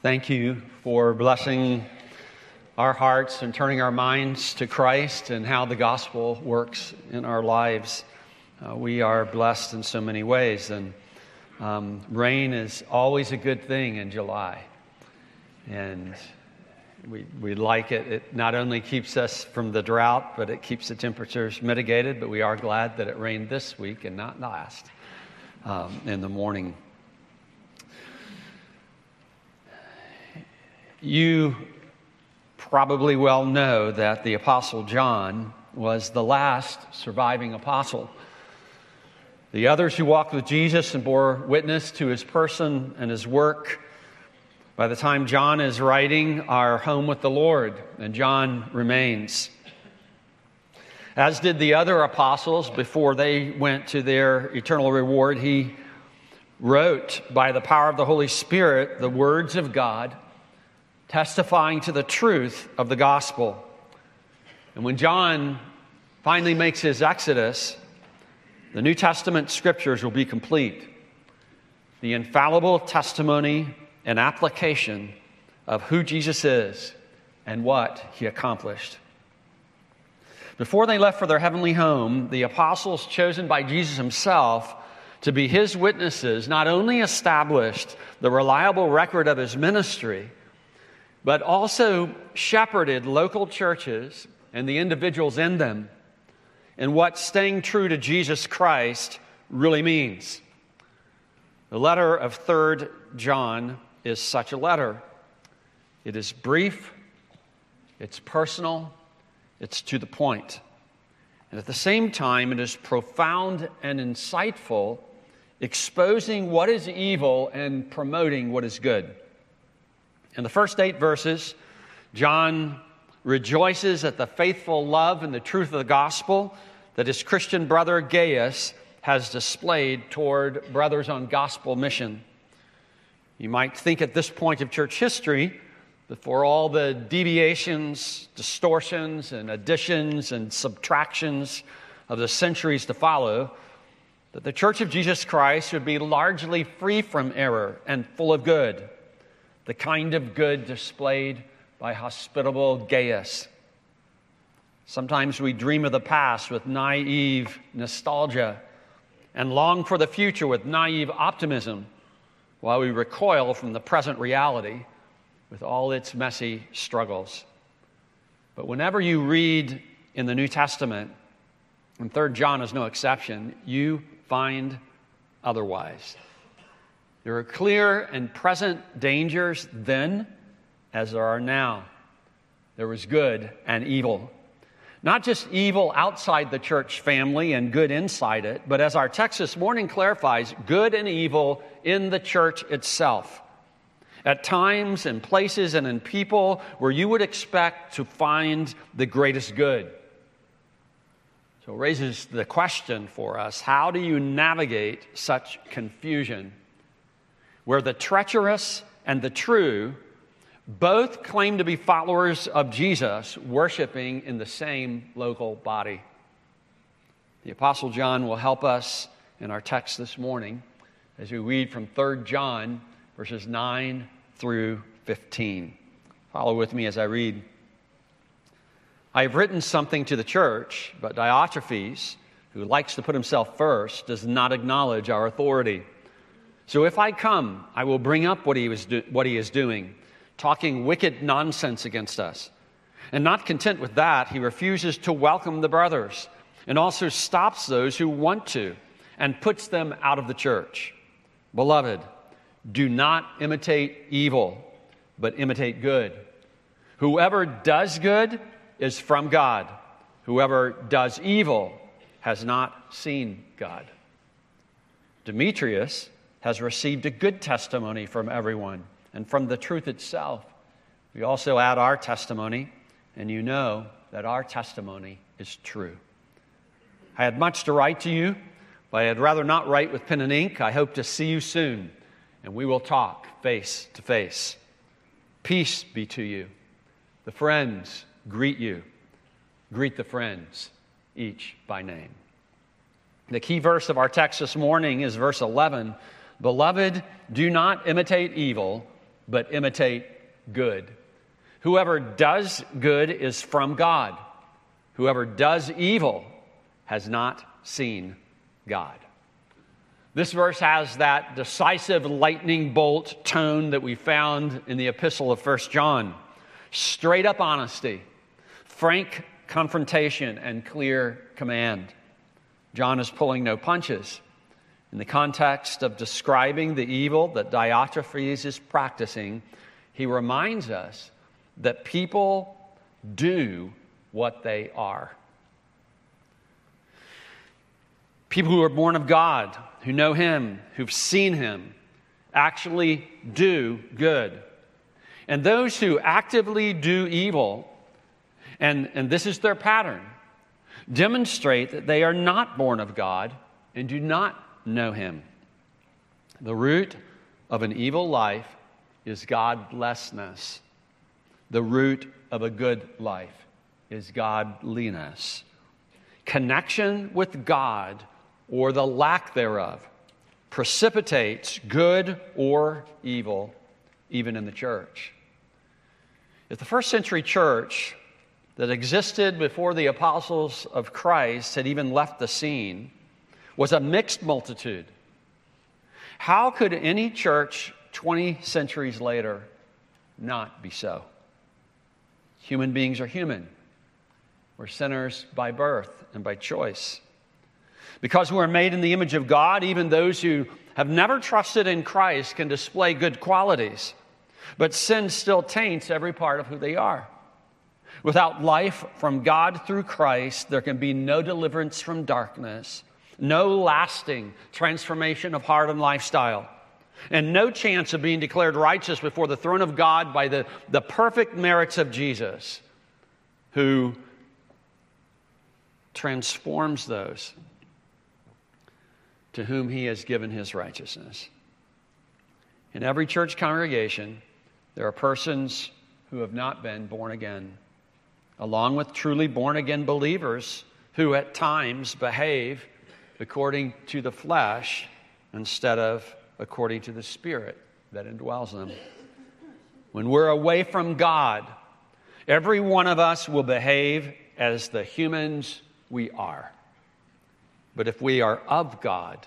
Thank you for blessing our hearts and turning our minds to Christ and how the gospel works in our lives. Uh, we are blessed in so many ways, and um, rain is always a good thing in July. And we, we like it. It not only keeps us from the drought, but it keeps the temperatures mitigated. But we are glad that it rained this week and not last um, in the morning. You probably well know that the Apostle John was the last surviving apostle. The others who walked with Jesus and bore witness to his person and his work, by the time John is writing, are home with the Lord, and John remains. As did the other apostles before they went to their eternal reward, he wrote by the power of the Holy Spirit the words of God testifying to the truth of the gospel. And when John finally makes his exodus, the New Testament scriptures will be complete. The infallible testimony and application of who Jesus is and what he accomplished. Before they left for their heavenly home, the apostles chosen by Jesus himself to be his witnesses not only established the reliable record of his ministry, but also shepherded local churches and the individuals in them and what staying true to Jesus Christ really means. The letter of 3rd John is such a letter. It is brief, it's personal, it's to the point. And at the same time, it is profound and insightful, exposing what is evil and promoting what is good. In the first eight verses, John rejoices at the faithful love and the truth of the gospel that his Christian brother Gaius has displayed toward brothers on gospel mission. You might think at this point of church history, before all the deviations, distortions, and additions and subtractions of the centuries to follow, that the Church of Jesus Christ would be largely free from error and full of good the kind of good displayed by hospitable Gaius. Sometimes we dream of the past with naive nostalgia and long for the future with naive optimism while we recoil from the present reality with all its messy struggles. But whenever you read in the New Testament, and 3 John is no exception, you find otherwise. There are clear and present dangers then as there are now. There was good and evil. Not just evil outside the church family and good inside it, but as our text this morning clarifies, good and evil in the church itself. At times and places and in people where you would expect to find the greatest good. So it raises the question for us how do you navigate such confusion? Where the treacherous and the true both claim to be followers of Jesus, worshiping in the same local body. The Apostle John will help us in our text this morning as we read from 3 John, verses 9 through 15. Follow with me as I read. I have written something to the church, but Diotrephes, who likes to put himself first, does not acknowledge our authority. So if I come, I will bring up what he, was do- what he is doing, talking wicked nonsense against us. And not content with that, he refuses to welcome the brothers and also stops those who want to and puts them out of the church. Beloved, do not imitate evil, but imitate good. Whoever does good is from God. Whoever does evil has not seen God. Demetrius has received a good testimony from everyone and from the truth itself. We also add our testimony, and you know that our testimony is true. I had much to write to you, but I'd rather not write with pen and ink. I hope to see you soon, and we will talk face to face. Peace be to you. The friends greet you. Greet the friends, each by name. The key verse of our text this morning is verse 11 Beloved, do not imitate evil, but imitate good. Whoever does good is from God. Whoever does evil has not seen God. This verse has that decisive lightning bolt tone that we found in the epistle of 1 John. Straight up honesty, frank confrontation, and clear command. John is pulling no punches. In the context of describing the evil that Diotrephes is practicing, he reminds us that people do what they are. People who are born of God, who know Him, who've seen Him, actually do good. And those who actively do evil, and, and this is their pattern, demonstrate that they are not born of God and do not know Him. The root of an evil life is godlessness. The root of a good life is godliness. Connection with God, or the lack thereof, precipitates good or evil, even in the church. If the first century church that existed before the apostles of Christ had even left the scene was a mixed multitude, how could any church 20 centuries later not be so? Human beings are human. We're sinners by birth and by choice. Because we're made in the image of God, even those who have never trusted in Christ can display good qualities. But sin still taints every part of who they are. Without life from God through Christ, there can be no deliverance from darkness, no lasting transformation of heart and lifestyle and no chance of being declared righteous before the throne of God by the, the perfect merits of Jesus, who transforms those to whom he has given his righteousness. In every church congregation, there are persons who have not been born again, along with truly born again believers who at times behave according to the flesh instead of according to the Spirit that indwells them. When we're away from God, every one of us will behave as the humans we are. But if we are of God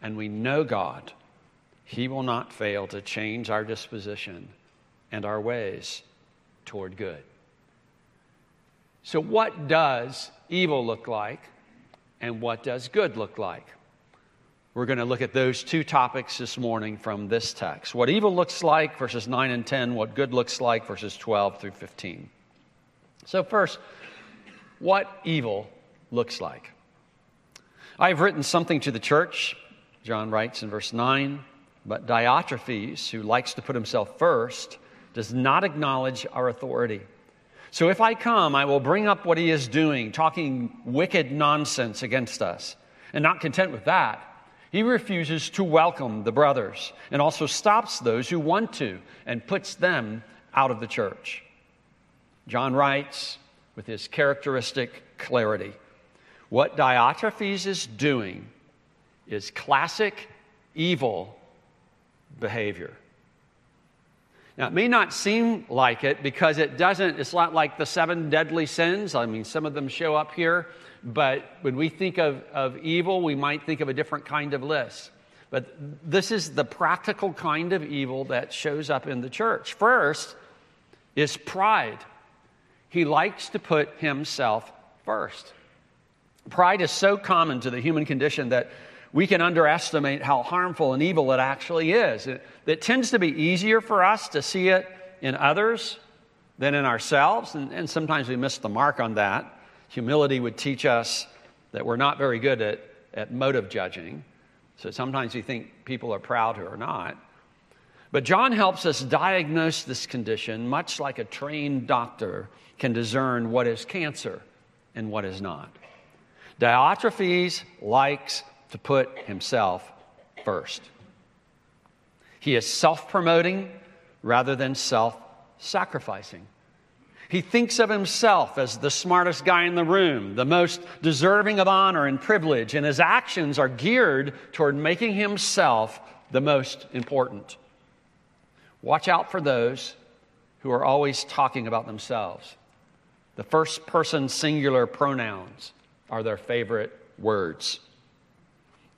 and we know God, He will not fail to change our disposition and our ways toward good. So, what does evil look like, and what does good look like? We're going to look at those two topics this morning from this text what evil looks like, verses 9 and 10, what good looks like, verses 12 through 15. So, first, what evil looks like. I've written something to the church, John writes in verse 9, but Diotrephes, who likes to put himself first, does not acknowledge our authority. So if I come, I will bring up what he is doing, talking wicked nonsense against us. And not content with that, he refuses to welcome the brothers and also stops those who want to and puts them out of the church. John writes with his characteristic clarity what Diotrephes is doing is classic evil behavior. Now, it may not seem like it because it doesn't, it's not like the seven deadly sins. I mean, some of them show up here but when we think of, of evil, we might think of a different kind of list. But this is the practical kind of evil that shows up in the church. First is pride. He likes to put himself first. Pride is so common to the human condition that we can underestimate how harmful and evil it actually is. It, it tends to be easier for us to see it in others than in ourselves, and, and sometimes we miss the mark on that. Humility would teach us that we're not very good at, at motive judging. So sometimes we think people are proud who are not. But John helps us diagnose this condition much like a trained doctor can discern what is cancer and what is not. Diotrephes likes to put himself first. He is self promoting rather than self sacrificing. He thinks of himself as the smartest guy in the room, the most deserving of honor and privilege, and his actions are geared toward making himself the most important. Watch out for those who are always talking about themselves. The first person singular pronouns are their favorite words.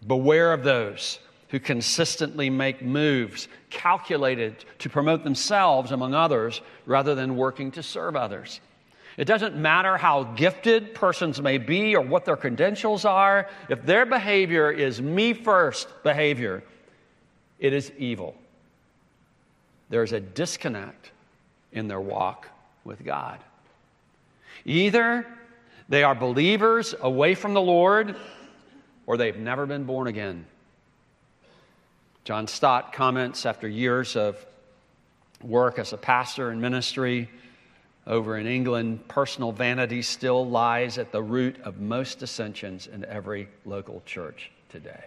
Beware of those who consistently make moves calculated to promote themselves among others rather than working to serve others. It doesn't matter how gifted persons may be or what their credentials are, if their behavior is me first behavior, it is evil. There's a disconnect in their walk with God. Either they are believers away from the Lord or they've never been born again. John Stott comments after years of work as a pastor and ministry over in England, personal vanity still lies at the root of most dissensions in every local church today.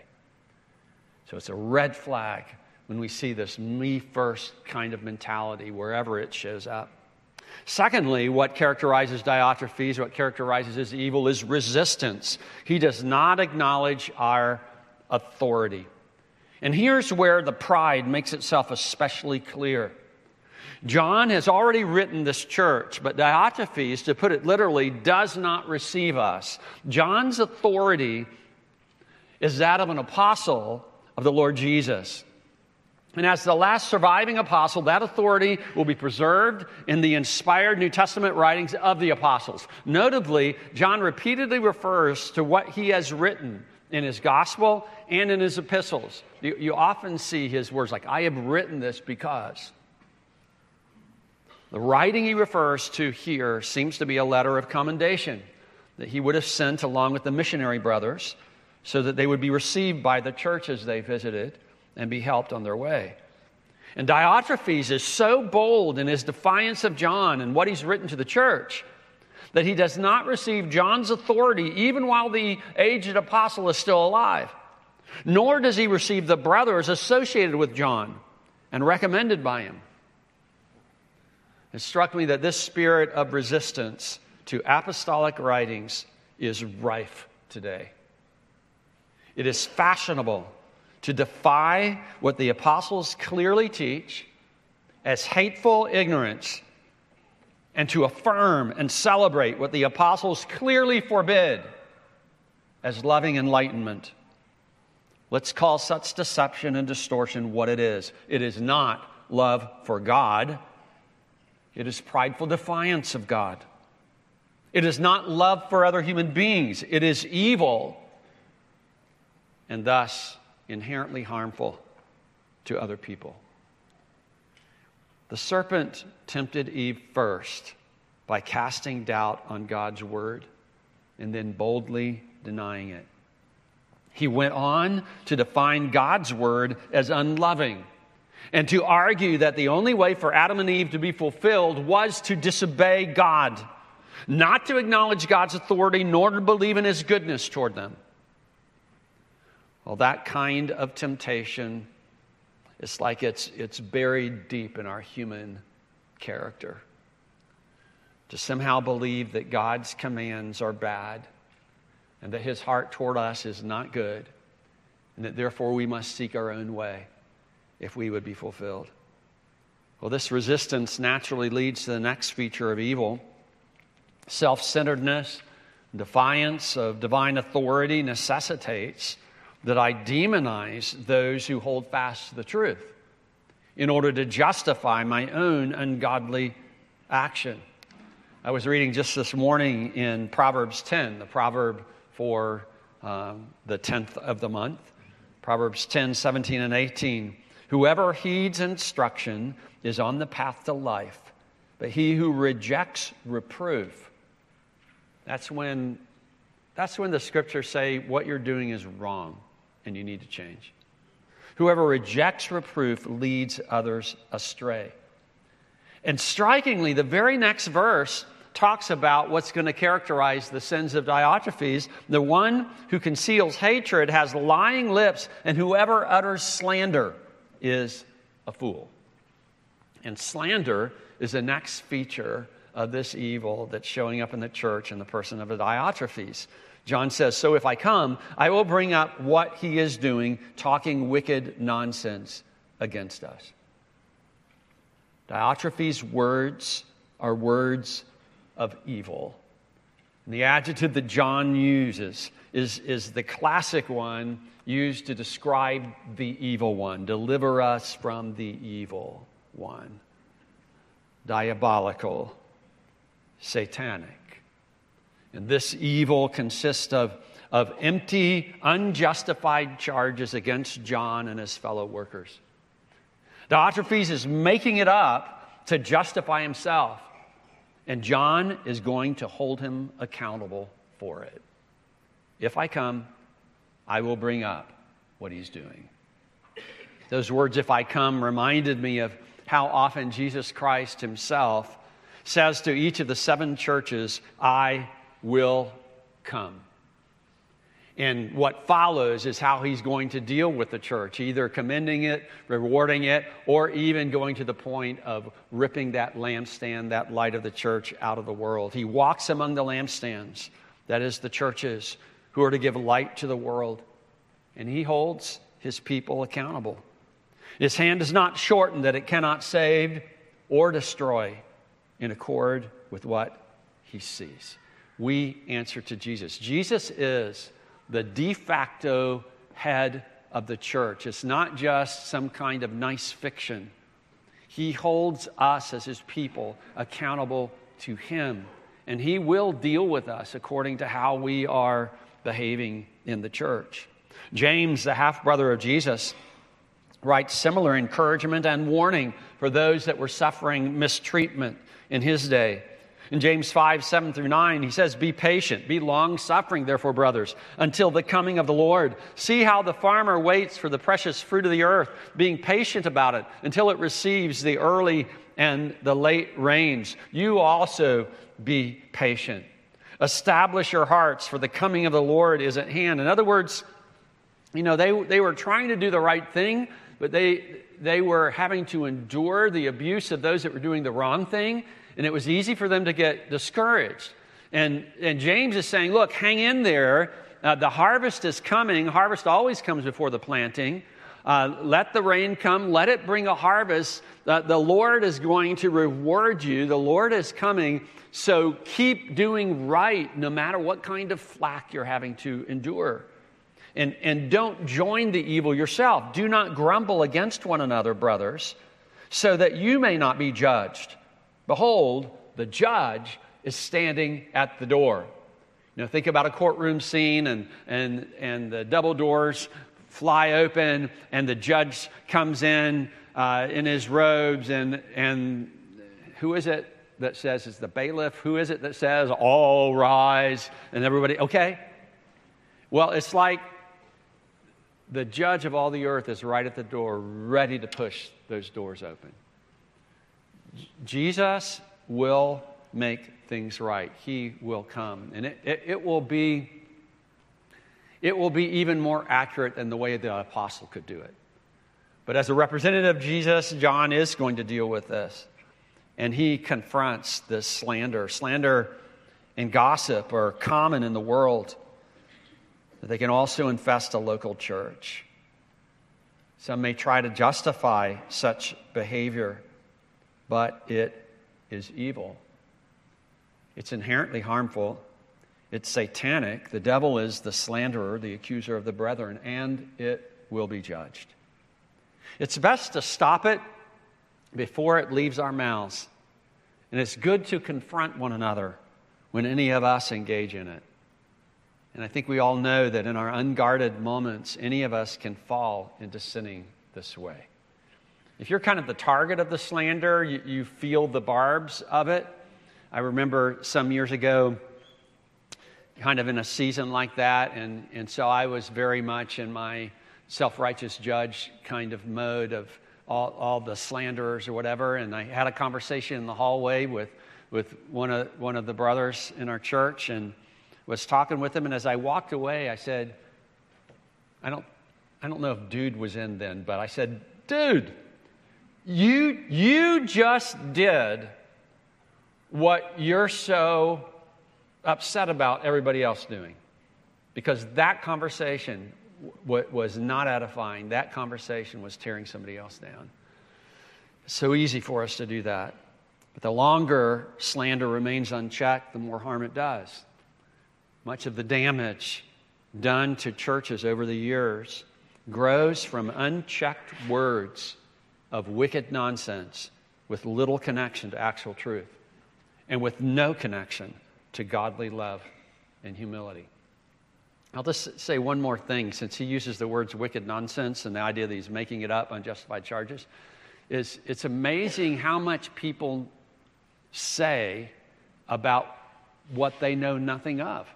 So it's a red flag when we see this me first kind of mentality wherever it shows up. Secondly, what characterizes Diotrephes, what characterizes his evil, is resistance. He does not acknowledge our authority. And here's where the pride makes itself especially clear. John has already written this church, but Diotrephes, to put it literally, does not receive us. John's authority is that of an apostle of the Lord Jesus. And as the last surviving apostle, that authority will be preserved in the inspired New Testament writings of the apostles. Notably, John repeatedly refers to what he has written in his gospel and in his epistles. You, you often see his words like, I have written this because. The writing he refers to here seems to be a letter of commendation that he would have sent along with the missionary brothers so that they would be received by the churches they visited and be helped on their way. And Diotrephes is so bold in his defiance of John and what he's written to the church that he does not receive John's authority even while the aged apostle is still alive. Nor does he receive the brothers associated with John and recommended by him. It struck me that this spirit of resistance to apostolic writings is rife today. It is fashionable to defy what the apostles clearly teach as hateful ignorance and to affirm and celebrate what the apostles clearly forbid as loving enlightenment. Let's call such deception and distortion what it is. It is not love for God, it is prideful defiance of God. It is not love for other human beings, it is evil, and thus inherently harmful to other people. The serpent tempted Eve first by casting doubt on God's word and then boldly denying it. He went on to define God's word as unloving and to argue that the only way for Adam and Eve to be fulfilled was to disobey God, not to acknowledge God's authority nor to believe in his goodness toward them. Well, that kind of temptation, it's like it's, it's buried deep in our human character. To somehow believe that God's commands are bad and that his heart toward us is not good, and that therefore we must seek our own way if we would be fulfilled. Well, this resistance naturally leads to the next feature of evil self centeredness, defiance of divine authority necessitates that I demonize those who hold fast to the truth in order to justify my own ungodly action. I was reading just this morning in Proverbs 10, the proverb for um, the 10th of the month. Proverbs 10, 17, and 18. Whoever heeds instruction is on the path to life, but he who rejects reproof, that's when, that's when the scriptures say what you're doing is wrong and you need to change. Whoever rejects reproof leads others astray. And strikingly, the very next verse talks about what's going to characterize the sins of Diotrephes. The one who conceals hatred has lying lips, and whoever utters slander is a fool. And slander is the next feature of this evil that's showing up in the church in the person of Diotrephes. John says, So if I come, I will bring up what he is doing, talking wicked nonsense against us. Diotrephes' words are words of evil. And the adjective that John uses is, is the classic one used to describe the evil one. Deliver us from the evil one. Diabolical, satanic. And this evil consists of, of empty, unjustified charges against John and his fellow workers. Diotrephes is making it up to justify himself, and John is going to hold him accountable for it. If I come, I will bring up what he's doing. Those words, if I come, reminded me of how often Jesus Christ himself says to each of the seven churches, I will come. And what follows is how he's going to deal with the church, either commending it, rewarding it, or even going to the point of ripping that lampstand, that light of the church, out of the world. He walks among the lampstands, that is, the churches who are to give light to the world, and he holds his people accountable. His hand is not shortened that it cannot save or destroy in accord with what he sees. We answer to Jesus. Jesus is the de facto head of the church. It's not just some kind of nice fiction. He holds us as his people accountable to him, and he will deal with us according to how we are behaving in the church. James, the half brother of Jesus, writes similar encouragement and warning for those that were suffering mistreatment in his day. In James 5, 7 through 9, he says, Be patient, be long suffering, therefore, brothers, until the coming of the Lord. See how the farmer waits for the precious fruit of the earth, being patient about it until it receives the early and the late rains. You also be patient. Establish your hearts, for the coming of the Lord is at hand. In other words, you know, they, they were trying to do the right thing, but they, they were having to endure the abuse of those that were doing the wrong thing and it was easy for them to get discouraged. And, and James is saying, look, hang in there. Uh, the harvest is coming. Harvest always comes before the planting. Uh, let the rain come, let it bring a harvest. Uh, the Lord is going to reward you. The Lord is coming. So keep doing right no matter what kind of flack you're having to endure. And, and don't join the evil yourself. Do not grumble against one another, brothers, so that you may not be judged. Behold, the judge is standing at the door. You know, think about a courtroom scene and, and, and the double doors fly open and the judge comes in uh, in his robes and, and who is it that says it's the bailiff? Who is it that says all rise and everybody, okay? Well, it's like the judge of all the earth is right at the door, ready to push those doors open. Jesus will make things right. He will come. And it, it, it, will be it will be even more accurate than the way the apostle could do it. But as a representative of Jesus, John is going to deal with this. And he confronts this slander. Slander and gossip are common in the world. They can also infest a local church. Some may try to justify such behavior but it is evil. It's inherently harmful. It's satanic. The devil is the slanderer, the accuser of the brethren, and it will be judged. It's best to stop it before it leaves our mouths. And it's good to confront one another when any of us engage in it. And I think we all know that in our unguarded moments, any of us can fall into sinning this way. If you're kind of the target of the slander, you, you feel the barbs of it. I remember some years ago, kind of in a season like that, and, and so I was very much in my self righteous judge kind of mode of all, all the slanderers or whatever. And I had a conversation in the hallway with, with one, of, one of the brothers in our church and was talking with him. And as I walked away, I said, I don't, I don't know if dude was in then, but I said, dude, you, you just did what you're so upset about everybody else doing. Because that conversation w- was not edifying. That conversation was tearing somebody else down. So easy for us to do that. But the longer slander remains unchecked, the more harm it does. Much of the damage done to churches over the years grows from unchecked words of wicked nonsense with little connection to actual truth and with no connection to godly love and humility. I'll just say one more thing since he uses the words wicked nonsense and the idea that he's making it up on justified charges is it's amazing how much people say about what they know nothing of.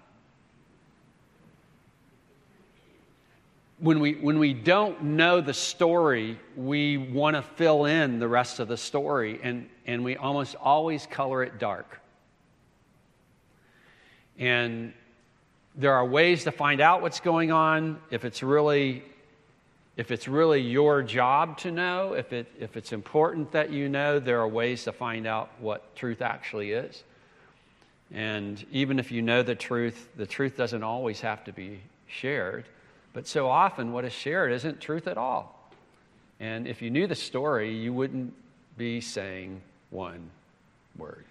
When we, when we don't know the story, we want to fill in the rest of the story, and, and we almost always color it dark. And there are ways to find out what's going on. If it's really if it's really your job to know if, it, if it's important that you know there are ways to find out what truth actually is. And even if you know the truth the truth doesn't always have to be shared but so often what is shared isn't truth at all and if you knew the story you wouldn't be saying one word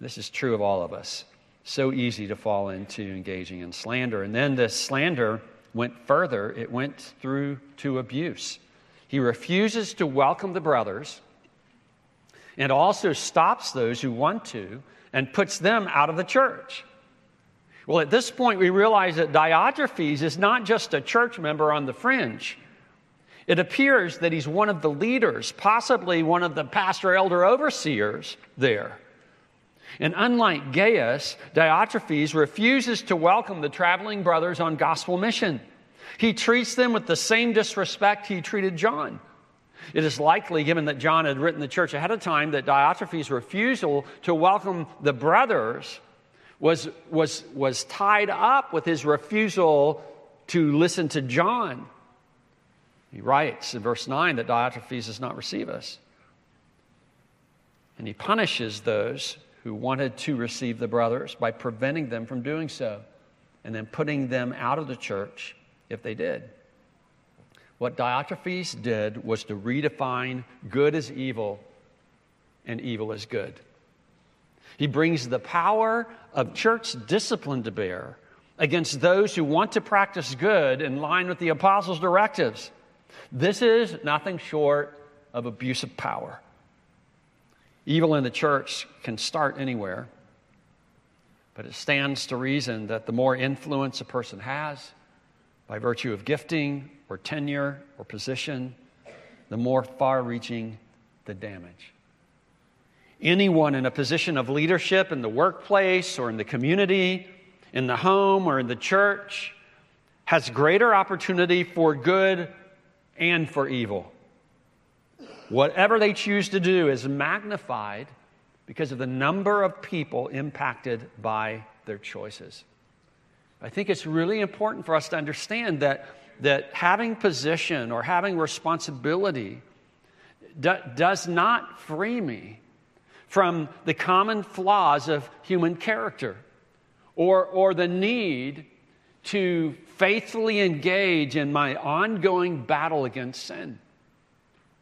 this is true of all of us so easy to fall into engaging in slander. And then this slander went further, it went through to abuse. He refuses to welcome the brothers and also stops those who want to and puts them out of the church. Well, at this point, we realize that Diotrephes is not just a church member on the fringe. It appears that he's one of the leaders, possibly one of the pastor elder overseers there. And unlike Gaius, Diotrephes refuses to welcome the traveling brothers on gospel mission. He treats them with the same disrespect he treated John. It is likely, given that John had written the church ahead of time, that Diotrephes' refusal to welcome the brothers was, was, was tied up with his refusal to listen to John. He writes in verse 9 that Diotrephes does not receive us. And he punishes those who wanted to receive the brothers by preventing them from doing so and then putting them out of the church if they did. What Diotrephes did was to redefine good as evil and evil as good. He brings the power of church discipline to bear against those who want to practice good in line with the apostles' directives. This is nothing short of abusive power. Evil in the church can start anywhere, but it stands to reason that the more influence a person has by virtue of gifting or tenure or position, the more far reaching the damage. Anyone in a position of leadership in the workplace or in the community, in the home or in the church, has greater opportunity for good and for evil. Whatever they choose to do is magnified because of the number of people impacted by their choices. I think it's really important for us to understand that, that having position or having responsibility do, does not free me from the common flaws of human character or, or the need to faithfully engage in my ongoing battle against sin.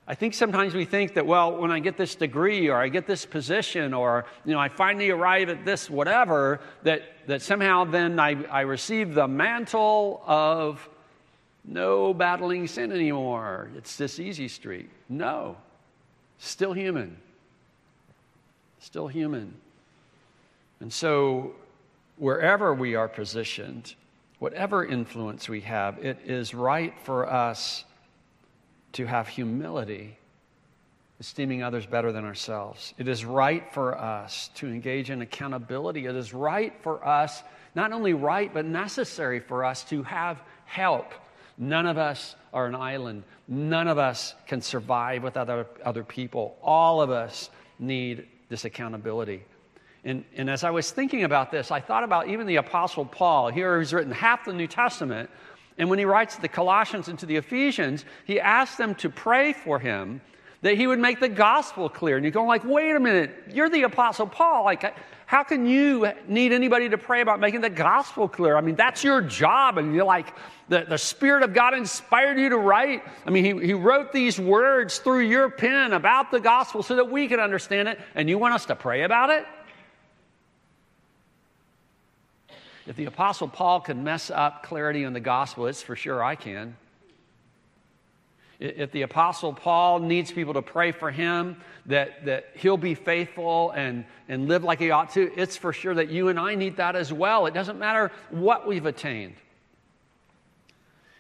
I think sometimes we think that, well, when I get this degree or I get this position or, you know, I finally arrive at this whatever, that, that somehow then I, I receive the mantle of no battling sin anymore. It's this easy street. No. Still human. Still human. And so, wherever we are positioned, whatever influence we have, it is right for us to have humility, esteeming others better than ourselves. It is right for us to engage in accountability. It is right for us, not only right, but necessary for us to have help. None of us are an island. None of us can survive without other, other people. All of us need this accountability. And, and as I was thinking about this, I thought about even the Apostle Paul. Here he's written half the New Testament, and when he writes to the Colossians and to the Ephesians, he asks them to pray for him that he would make the gospel clear. And you're going like, wait a minute, you're the apostle Paul. Like, how can you need anybody to pray about making the gospel clear? I mean, that's your job. And you're like, the, the Spirit of God inspired you to write. I mean, he, he wrote these words through your pen about the gospel so that we could understand it. And you want us to pray about it? If the apostle Paul can mess up clarity in the gospel, it's for sure I can. If the Apostle Paul needs people to pray for him that, that he'll be faithful and, and live like he ought to, it's for sure that you and I need that as well. It doesn't matter what we've attained.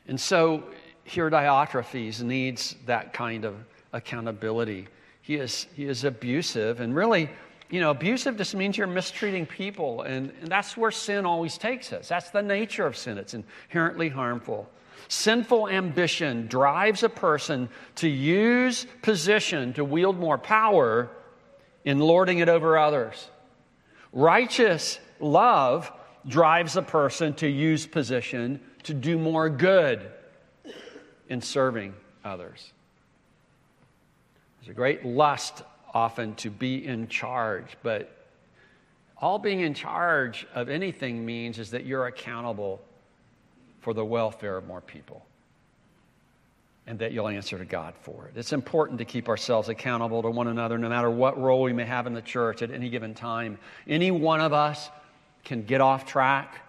And so here Diotrephes needs that kind of accountability. He is, he is abusive, and really, you know, abusive just means you're mistreating people, and, and that's where sin always takes us. That's the nature of sin, it's inherently harmful. Sinful ambition drives a person to use position to wield more power in lording it over others. Righteous love drives a person to use position to do more good in serving others. There's a great lust often to be in charge, but all being in charge of anything means is that you're accountable for the welfare of more people and that you'll answer to God for it. It's important to keep ourselves accountable to one another no matter what role we may have in the church at any given time. Any one of us can get off track,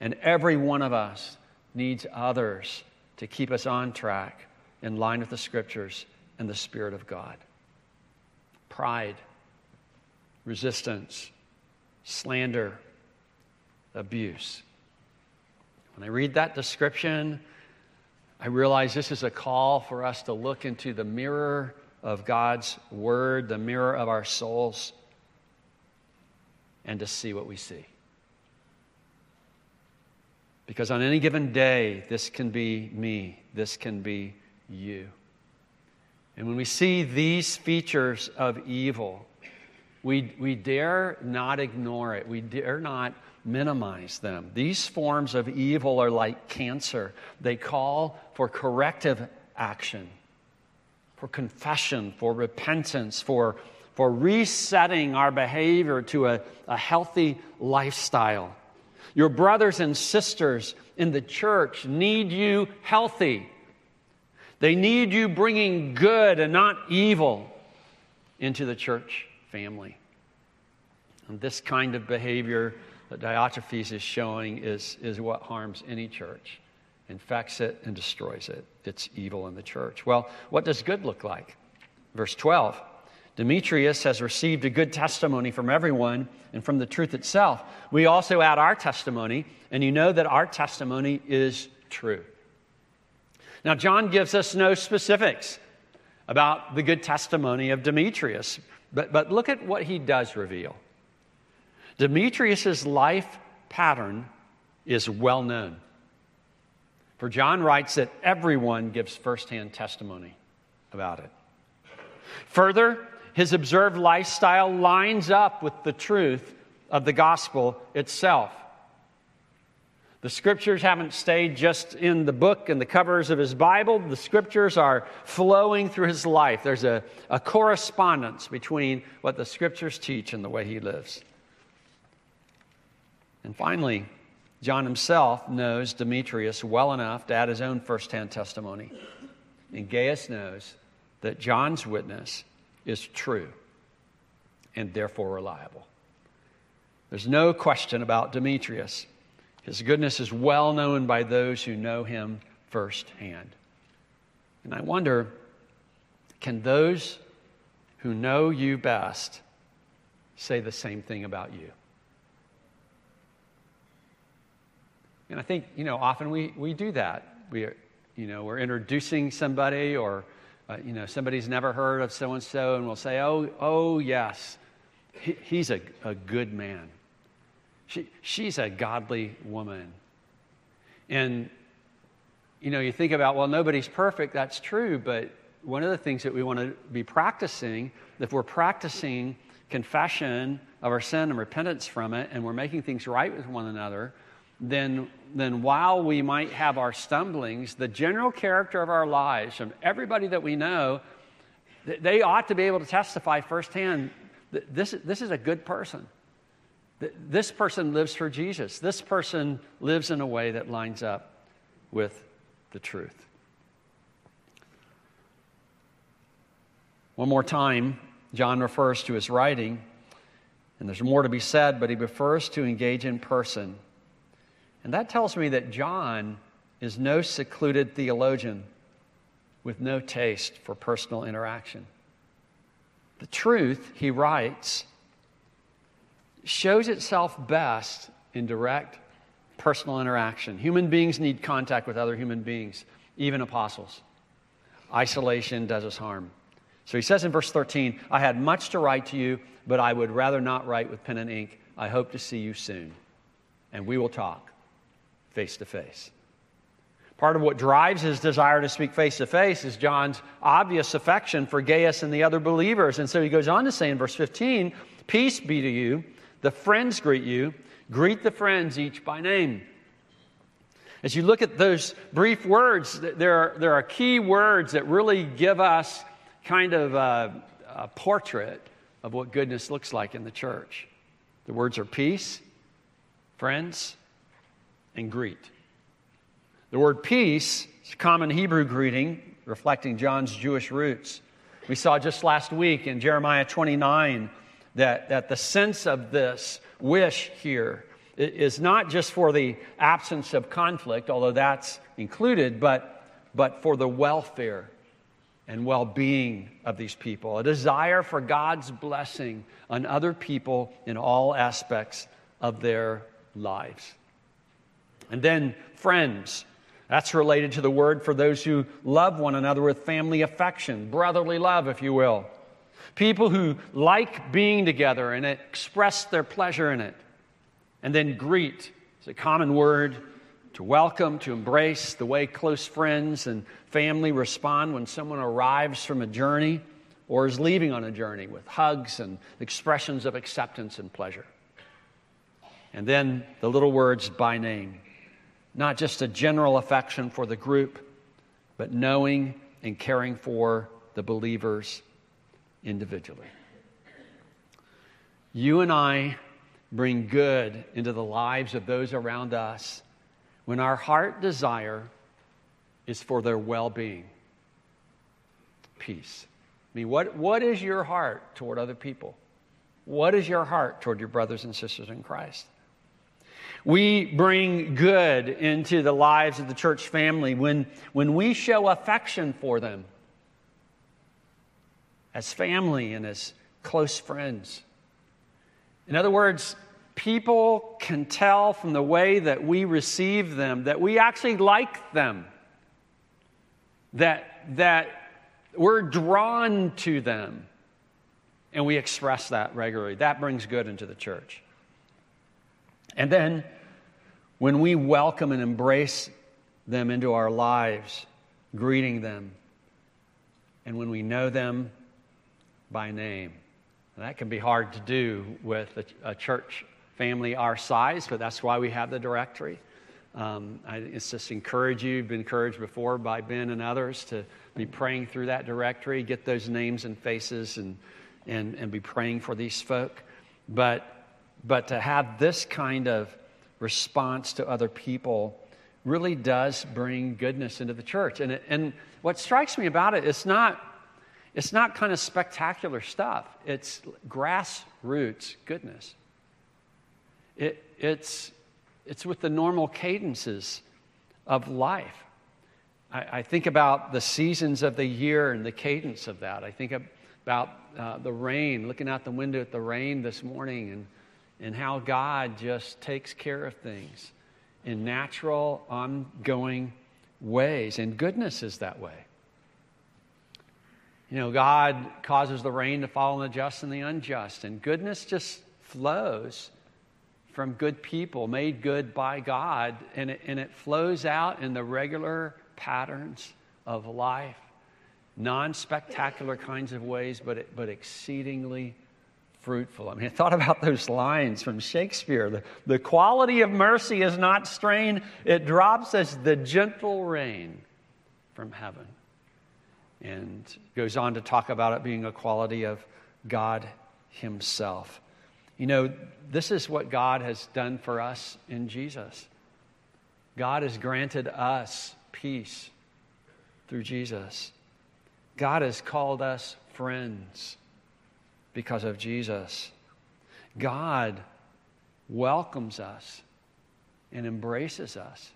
and every one of us needs others to keep us on track in line with the scriptures and the Spirit of God. Pride, resistance, slander, abuse when I read that description, I realize this is a call for us to look into the mirror of God's Word, the mirror of our souls, and to see what we see. Because on any given day, this can be me, this can be you. And when we see these features of evil, we, we dare not ignore it. We dare not minimize them. These forms of evil are like cancer, they call for corrective action, for confession, for repentance, for, for resetting our behavior to a, a healthy lifestyle. Your brothers and sisters in the church need you healthy. They need you bringing good and not evil into the church family. And this kind of behavior that Diotrephes is showing is, is what harms any church, infects it and destroys it. It's evil in the church. Well, what does good look like? Verse 12 Demetrius has received a good testimony from everyone and from the truth itself. We also add our testimony, and you know that our testimony is true. Now, John gives us no specifics about the good testimony of Demetrius, but, but look at what he does reveal. Demetrius's life pattern is well known. For John writes that everyone gives firsthand testimony about it. Further, his observed lifestyle lines up with the truth of the gospel itself. The scriptures haven't stayed just in the book and the covers of his Bible. The scriptures are flowing through his life. There's a, a correspondence between what the scriptures teach and the way he lives. And finally, John himself knows Demetrius well enough to add his own firsthand testimony. And Gaius knows that John's witness is true and therefore reliable. There's no question about Demetrius. His goodness is well known by those who know him firsthand. And I wonder can those who know you best say the same thing about you? And I think, you know, often we, we do that. We are, you know, we're introducing somebody or, uh, you know, somebody's never heard of so and so, and we'll say, oh, oh yes, he, he's a, a good man. She, she's a godly woman. And, you know, you think about, well, nobody's perfect. That's true. But one of the things that we want to be practicing, if we're practicing confession of our sin and repentance from it, and we're making things right with one another, then, then while we might have our stumblings, the general character of our lives from everybody that we know They ought to be able to testify firsthand that this, this is a good person. This person lives for Jesus. This person lives in a way that lines up with the truth. One more time, John refers to his writing, and there's more to be said, but he prefers to engage in person. And that tells me that John is no secluded theologian with no taste for personal interaction. The truth, he writes, shows itself best in direct personal interaction. Human beings need contact with other human beings, even apostles. Isolation does us harm. So he says in verse 13, I had much to write to you, but I would rather not write with pen and ink. I hope to see you soon, and we will talk face to face. Part of what drives his desire to speak face to face is John's obvious affection for Gaius and the other believers. And so he goes on to say in verse 15, Peace be to you. The friends greet you. Greet the friends each by name. As you look at those brief words, there are, there are key words that really give us kind of a, a portrait of what goodness looks like in the church. The words are peace, friends, and greet. The word peace is a common Hebrew greeting reflecting John's Jewish roots. We saw just last week in Jeremiah 29 that, that the sense of this wish here is not just for the absence of conflict, although that's included, but, but for the welfare and well being of these people, a desire for God's blessing on other people in all aspects of their lives. And then, friends. That's related to the word for those who love one another with family affection, brotherly love, if you will. People who like being together and express their pleasure in it. And then greet is a common word to welcome, to embrace, the way close friends and family respond when someone arrives from a journey or is leaving on a journey with hugs and expressions of acceptance and pleasure. And then the little words by name not just a general affection for the group, but knowing and caring for the believers individually. You and I bring good into the lives of those around us when our heart desire is for their well being. Peace. I mean, what, what is your heart toward other people? What is your heart toward your brothers and sisters in Christ? We bring good into the lives of the church family when, when we show affection for them as family and as close friends. In other words, people can tell from the way that we receive them that we actually like them, that, that we're drawn to them, and we express that regularly. That brings good into the church. And then when we welcome and embrace them into our lives, greeting them, and when we know them by name. that can be hard to do with a, a, church family our size, but that's why we have the directory. Um, I just encourage you, you've been encouraged before by Ben and others to be praying through that directory, get those names and faces, and, and, and be praying for these folk. But but to have this kind of response to other people really does bring goodness into the church. And, it, and what strikes me about it, it's not, it's not kind of spectacular stuff, it's grassroots goodness. It, it's, it's with the normal cadences of life. I, I, think about the seasons of the year and the cadence of that. I think about uh, the rain, looking out the window at the rain this morning and and how God just takes care of things in natural, ongoing ways. And goodness is that way. You know, God causes the rain to fall on the just and the unjust, and goodness just flows from good people, made good by God, and it, and it flows out in the regular patterns of life, non spectacular kinds of ways, but, it, but exceedingly fruitful. I mean, I thought about those lines from Shakespeare. The, the quality of mercy is not strained, it drops as the gentle rain from heaven. and goes on to talk about it being a quality of God Himself. You know, this is what God has done for us in Jesus. God has granted us peace through Jesus. God has called us friends because of Jesus. God welcomes us and embraces us.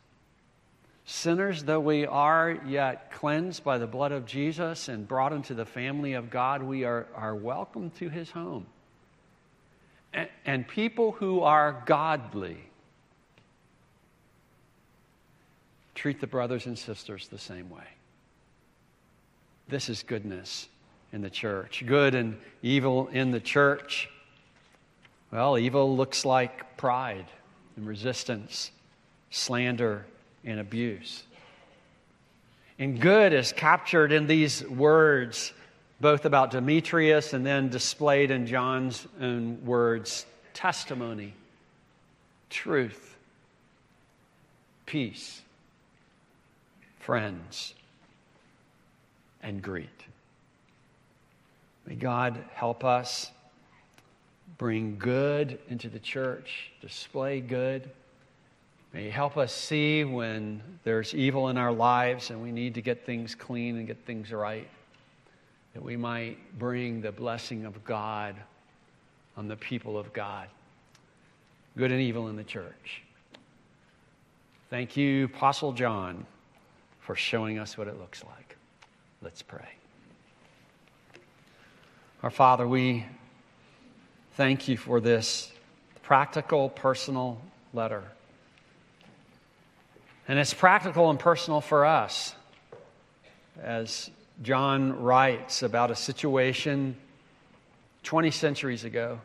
Sinners though we are, yet cleansed by the blood of Jesus and brought into the family of God, we are, are welcome to his home. And, and people who are godly treat the brothers and sisters the same way. This is goodness in the church. Good and evil in the church. Well, evil looks like pride and resistance, slander and abuse. And good is captured in these words, both about Demetrius and then displayed in John's own words testimony, truth, peace, friends, and greet. May God help us bring good into the church, display good. May He help us see when there's evil in our lives and we need to get things clean and get things right, that we might bring the blessing of God on the people of God, good and evil in the church. Thank you, Apostle John, for showing us what it looks like. Let's pray. Our Father, we thank you for this practical, personal letter. And it's practical and personal for us. As John writes about a situation 20 centuries ago,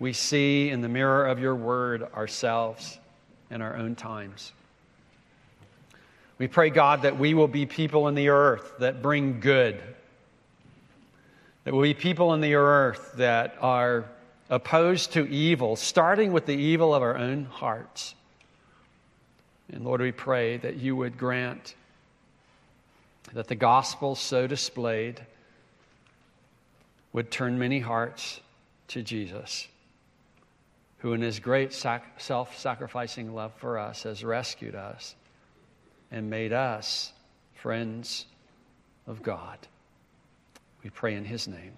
we see in the mirror of your word ourselves in our own times. We pray, God, that we will be people in the earth that bring good, that will be people in the earth that are opposed to evil, starting with the evil of our own hearts. And Lord, we pray that you would grant that the gospel so displayed would turn many hearts to Jesus, who in his great sac- self sacrificing love for us has rescued us and made us friends of God. We pray in his name.